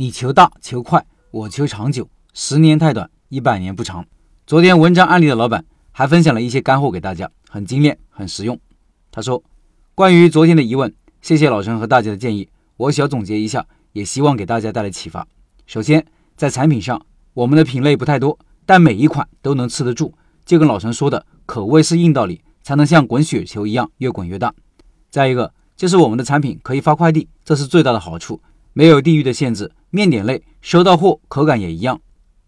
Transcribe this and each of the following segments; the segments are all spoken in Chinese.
你求大求快，我求长久。十年太短，一百年不长。昨天文章案例的老板还分享了一些干货给大家，很精炼，很实用。他说，关于昨天的疑问，谢谢老陈和大家的建议，我小总结一下，也希望给大家带来启发。首先，在产品上，我们的品类不太多，但每一款都能吃得住。就跟老陈说的，可谓是硬道理，才能像滚雪球一样越滚越大。再一个，就是我们的产品可以发快递，这是最大的好处，没有地域的限制。面点类收到货口感也一样，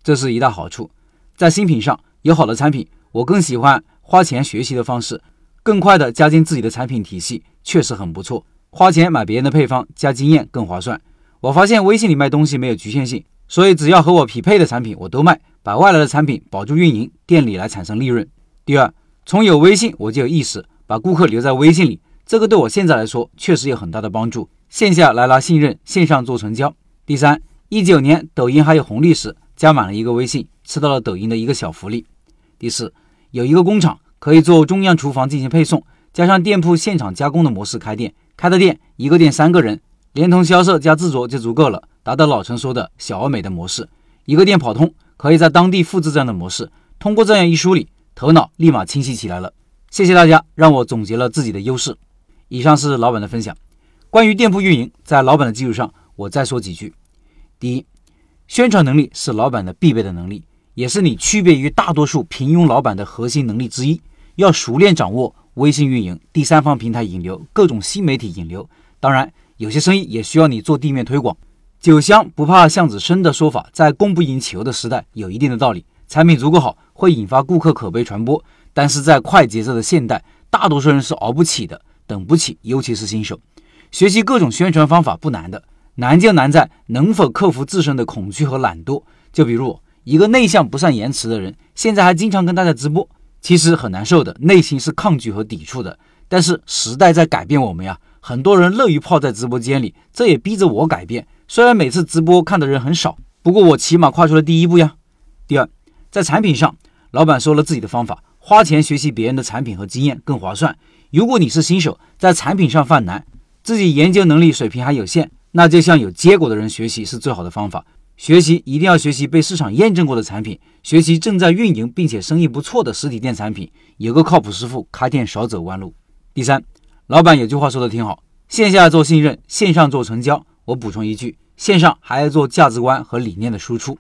这是一大好处。在新品上有好的产品，我更喜欢花钱学习的方式，更快的加进自己的产品体系，确实很不错。花钱买别人的配方加经验更划算。我发现微信里卖东西没有局限性。所以，只要和我匹配的产品，我都卖，把外来的产品保住运营，店里来产生利润。第二，从有微信我就有意识，把顾客留在微信里，这个对我现在来说确实有很大的帮助。线下来拉信任，线上做成交。第三，一九年抖音还有红利时，加满了一个微信，吃到了抖音的一个小福利。第四，有一个工厂可以做中央厨房进行配送，加上店铺现场加工的模式开店，开的店一个店三个人，连同销售加制作就足够了。达到老陈说的小而美的模式，一个店跑通，可以在当地复制这样的模式。通过这样一梳理，头脑立马清晰起来了。谢谢大家，让我总结了自己的优势。以上是老板的分享。关于店铺运营，在老板的基础上，我再说几句。第一，宣传能力是老板的必备的能力，也是你区别于大多数平庸老板的核心能力之一。要熟练掌握微信运营、第三方平台引流、各种新媒体引流。当然，有些生意也需要你做地面推广。酒香不怕巷子深的说法，在供不应求的时代有一定的道理。产品足够好，会引发顾客口碑传播。但是在快节奏的现代，大多数人是熬不起的，等不起，尤其是新手。学习各种宣传方法不难的，难就难在能否克服自身的恐惧和懒惰。就比如一个内向不善言辞的人，现在还经常跟大家直播，其实很难受的，内心是抗拒和抵触的。但是时代在改变我们呀，很多人乐于泡在直播间里，这也逼着我改变。虽然每次直播看的人很少，不过我起码跨出了第一步呀。第二，在产品上，老板说了自己的方法，花钱学习别人的产品和经验更划算。如果你是新手，在产品上犯难，自己研究能力水平还有限，那就向有结果的人学习是最好的方法。学习一定要学习被市场验证过的产品，学习正在运营并且生意不错的实体店产品，有个靠谱师傅，开店少走弯路。第三，老板有句话说的挺好，线下做信任，线上做成交。我补充一句。线上还要做价值观和理念的输出，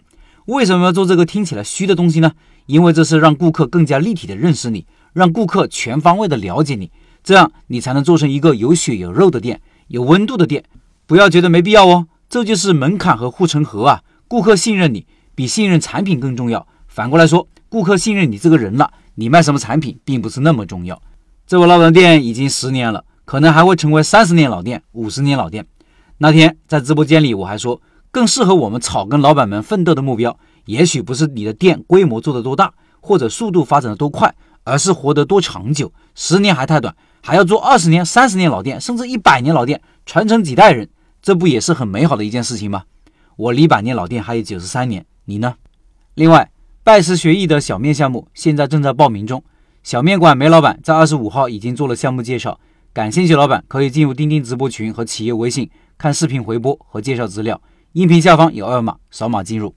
为什么要做这个听起来虚的东西呢？因为这是让顾客更加立体的认识你，让顾客全方位的了解你，这样你才能做成一个有血有肉的店，有温度的店。不要觉得没必要哦，这就是门槛和护城河啊！顾客信任你比信任产品更重要。反过来说，顾客信任你这个人了，你卖什么产品并不是那么重要。这我老板店已经十年了，可能还会成为三十年老店、五十年老店。那天在直播间里，我还说，更适合我们草根老板们奋斗的目标，也许不是你的店规模做得多大，或者速度发展的多快，而是活得多长久。十年还太短，还要做二十年、三十年老店，甚至一百年老店，传承几代人，这不也是很美好的一件事情吗？我离百年老店还有九十三年，你呢？另外，拜师学艺的小面项目现在正在报名中，小面馆梅老板在二十五号已经做了项目介绍，感兴趣老板可以进入钉钉直播群和企业微信。看视频回播和介绍资料，音频下方有二维码，扫码进入。